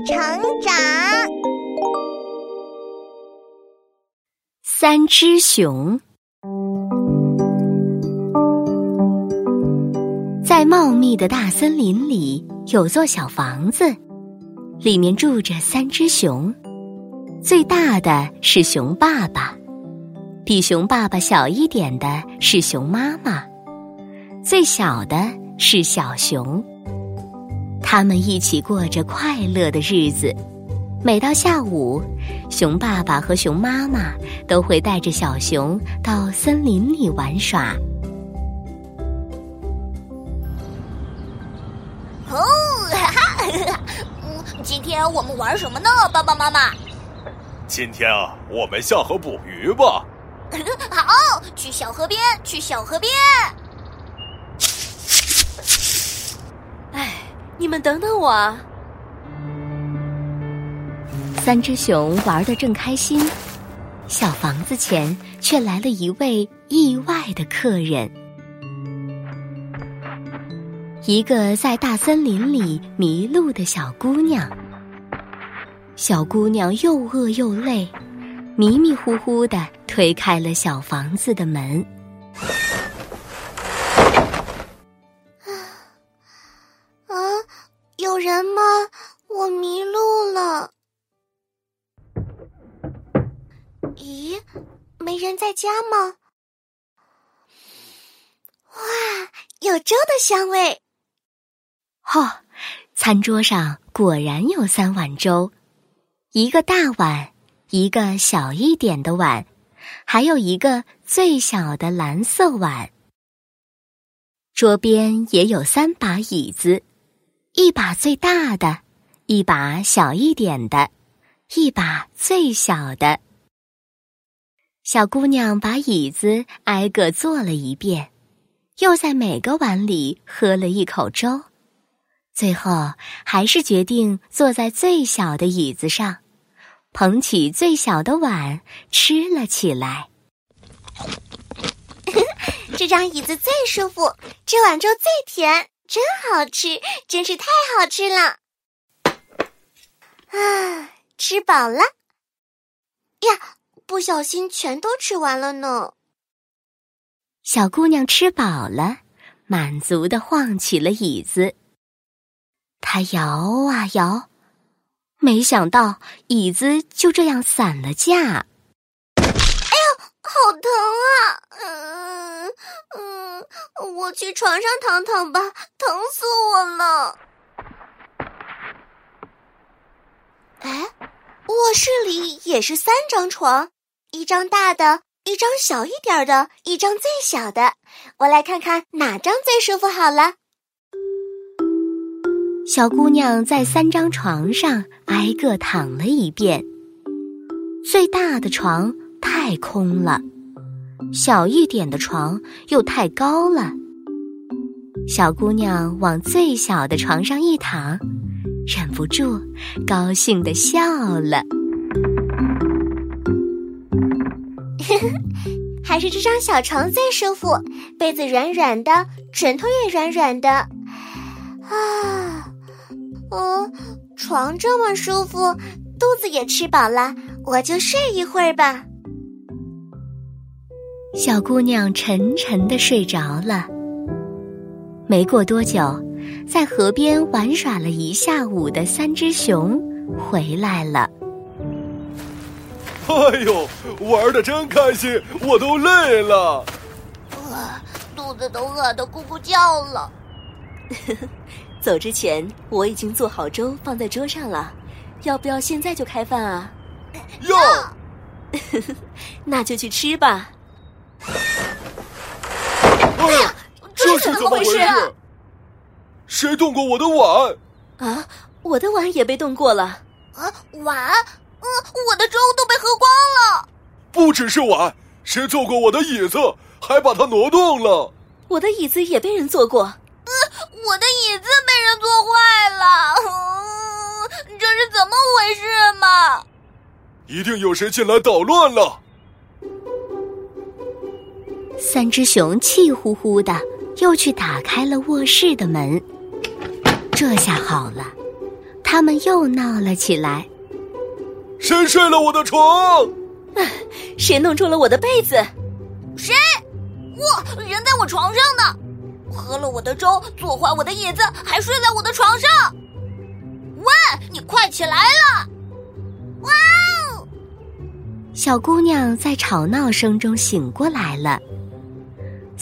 成长。三只熊在茂密的大森林里有座小房子，里面住着三只熊。最大的是熊爸爸，比熊爸爸小一点的是熊妈妈，最小的是小熊。他们一起过着快乐的日子。每到下午，熊爸爸和熊妈妈都会带着小熊到森林里玩耍。哦，哈哈，嗯，今天我们玩什么呢，爸爸妈妈？今天啊，我们下河捕鱼吧。好，去小河边，去小河边。你们等等我！三只熊玩的正开心，小房子前却来了一位意外的客人，一个在大森林里迷路的小姑娘。小姑娘又饿又累，迷迷糊糊的推开了小房子的门。人吗？我迷路了。咦，没人在家吗？哇，有粥的香味！哈，餐桌上果然有三碗粥。一个大碗，一个小一点的碗，还有一个最小的蓝色碗。桌边也有三把椅子，一把最大的，一把小一点的，一把最小的。小姑娘把椅子挨个坐了一遍，又在每个碗里喝了一口粥，最后还是决定坐在最小的椅子上。捧起最小的碗吃了起来。这张椅子最舒服，这碗粥最甜，真好吃，真是太好吃了！啊，吃饱了呀，不小心全都吃完了呢。小姑娘吃饱了，满足的晃起了椅子，她摇啊摇。没想到椅子就这样散了架，哎呦，好疼啊！嗯嗯，我去床上躺躺吧，疼死我了。哎，卧室里也是三张床，一张大的，一张小一点的，一张最小的。我来看看哪张最舒服好了。小姑娘在三张床上挨个躺了一遍。最大的床太空了，小一点的床又太高了。小姑娘往最小的床上一躺，忍不住高兴的笑了。还是这张小床最舒服，被子软软的，枕头也软软的，啊。哦，床这么舒服，肚子也吃饱了，我就睡一会儿吧。小姑娘沉沉的睡着了。没过多久，在河边玩耍了一下午的三只熊回来了。哎呦，玩的真开心，我都累了，啊，肚子都饿得咕咕叫了。走之前，我已经做好粥放在桌上了，要不要现在就开饭啊？要，那就去吃吧。哎呀，这是怎么回事？谁动过我的碗？啊，我的碗也被动过了。啊，碗？嗯，我的粥都被喝光了。不只是碗，谁坐过我的椅子，还把它挪动了？我的椅子也被人坐过。我的椅子被人坐坏了，这是怎么回事嘛？一定有谁进来捣乱了。三只熊气呼呼的，又去打开了卧室的门。这下好了，他他们又闹了起来。谁睡了我的床？谁弄皱了我的被子？谁？哇，人在我床上呢！喝了我的粥，坐坏我的椅子，还睡在我的床上。喂，你快起来了！哇哦！小姑娘在吵闹声中醒过来了。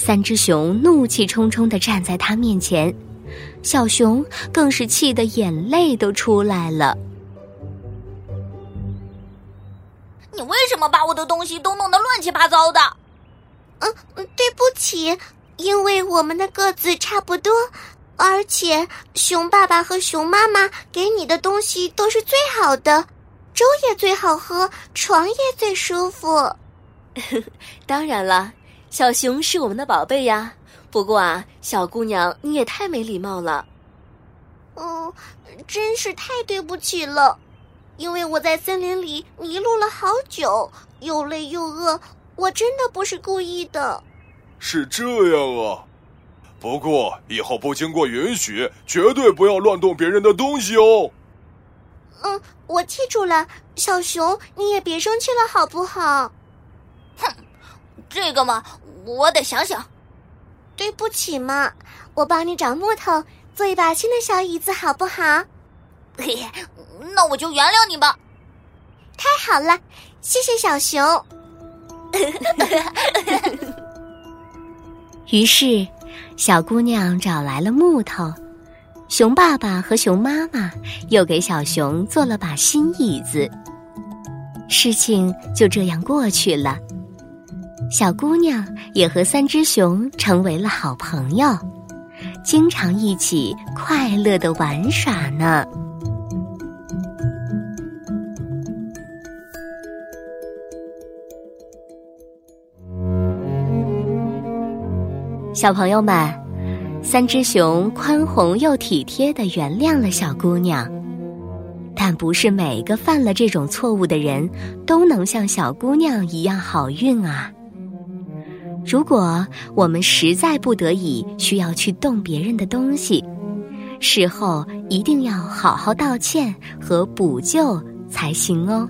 三只熊怒气冲冲的站在他面前，小熊更是气得眼泪都出来了。你为什么把我的东西都弄得乱七八糟的？嗯，对不起，因为我们的个子差不多，而且熊爸爸和熊妈妈给你的东西都是最好的，粥也最好喝，床也最舒服。当然了，小熊是我们的宝贝呀。不过啊，小姑娘你也太没礼貌了。嗯，真是太对不起了。因为我在森林里迷路了好久，又累又饿，我真的不是故意的。是这样啊，不过以后不经过允许，绝对不要乱动别人的东西哦。嗯，我记住了，小熊，你也别生气了，好不好？哼，这个嘛，我得想想。对不起嘛，我帮你找木头，做一把新的小椅子，好不好？嘿，那我就原谅你吧。太好了，谢谢小熊。于是，小姑娘找来了木头，熊爸爸和熊妈妈又给小熊做了把新椅子。事情就这样过去了，小姑娘也和三只熊成为了好朋友，经常一起快乐的玩耍呢。小朋友们，三只熊宽宏又体贴的原谅了小姑娘，但不是每个犯了这种错误的人都能像小姑娘一样好运啊。如果我们实在不得已需要去动别人的东西，事后一定要好好道歉和补救才行哦。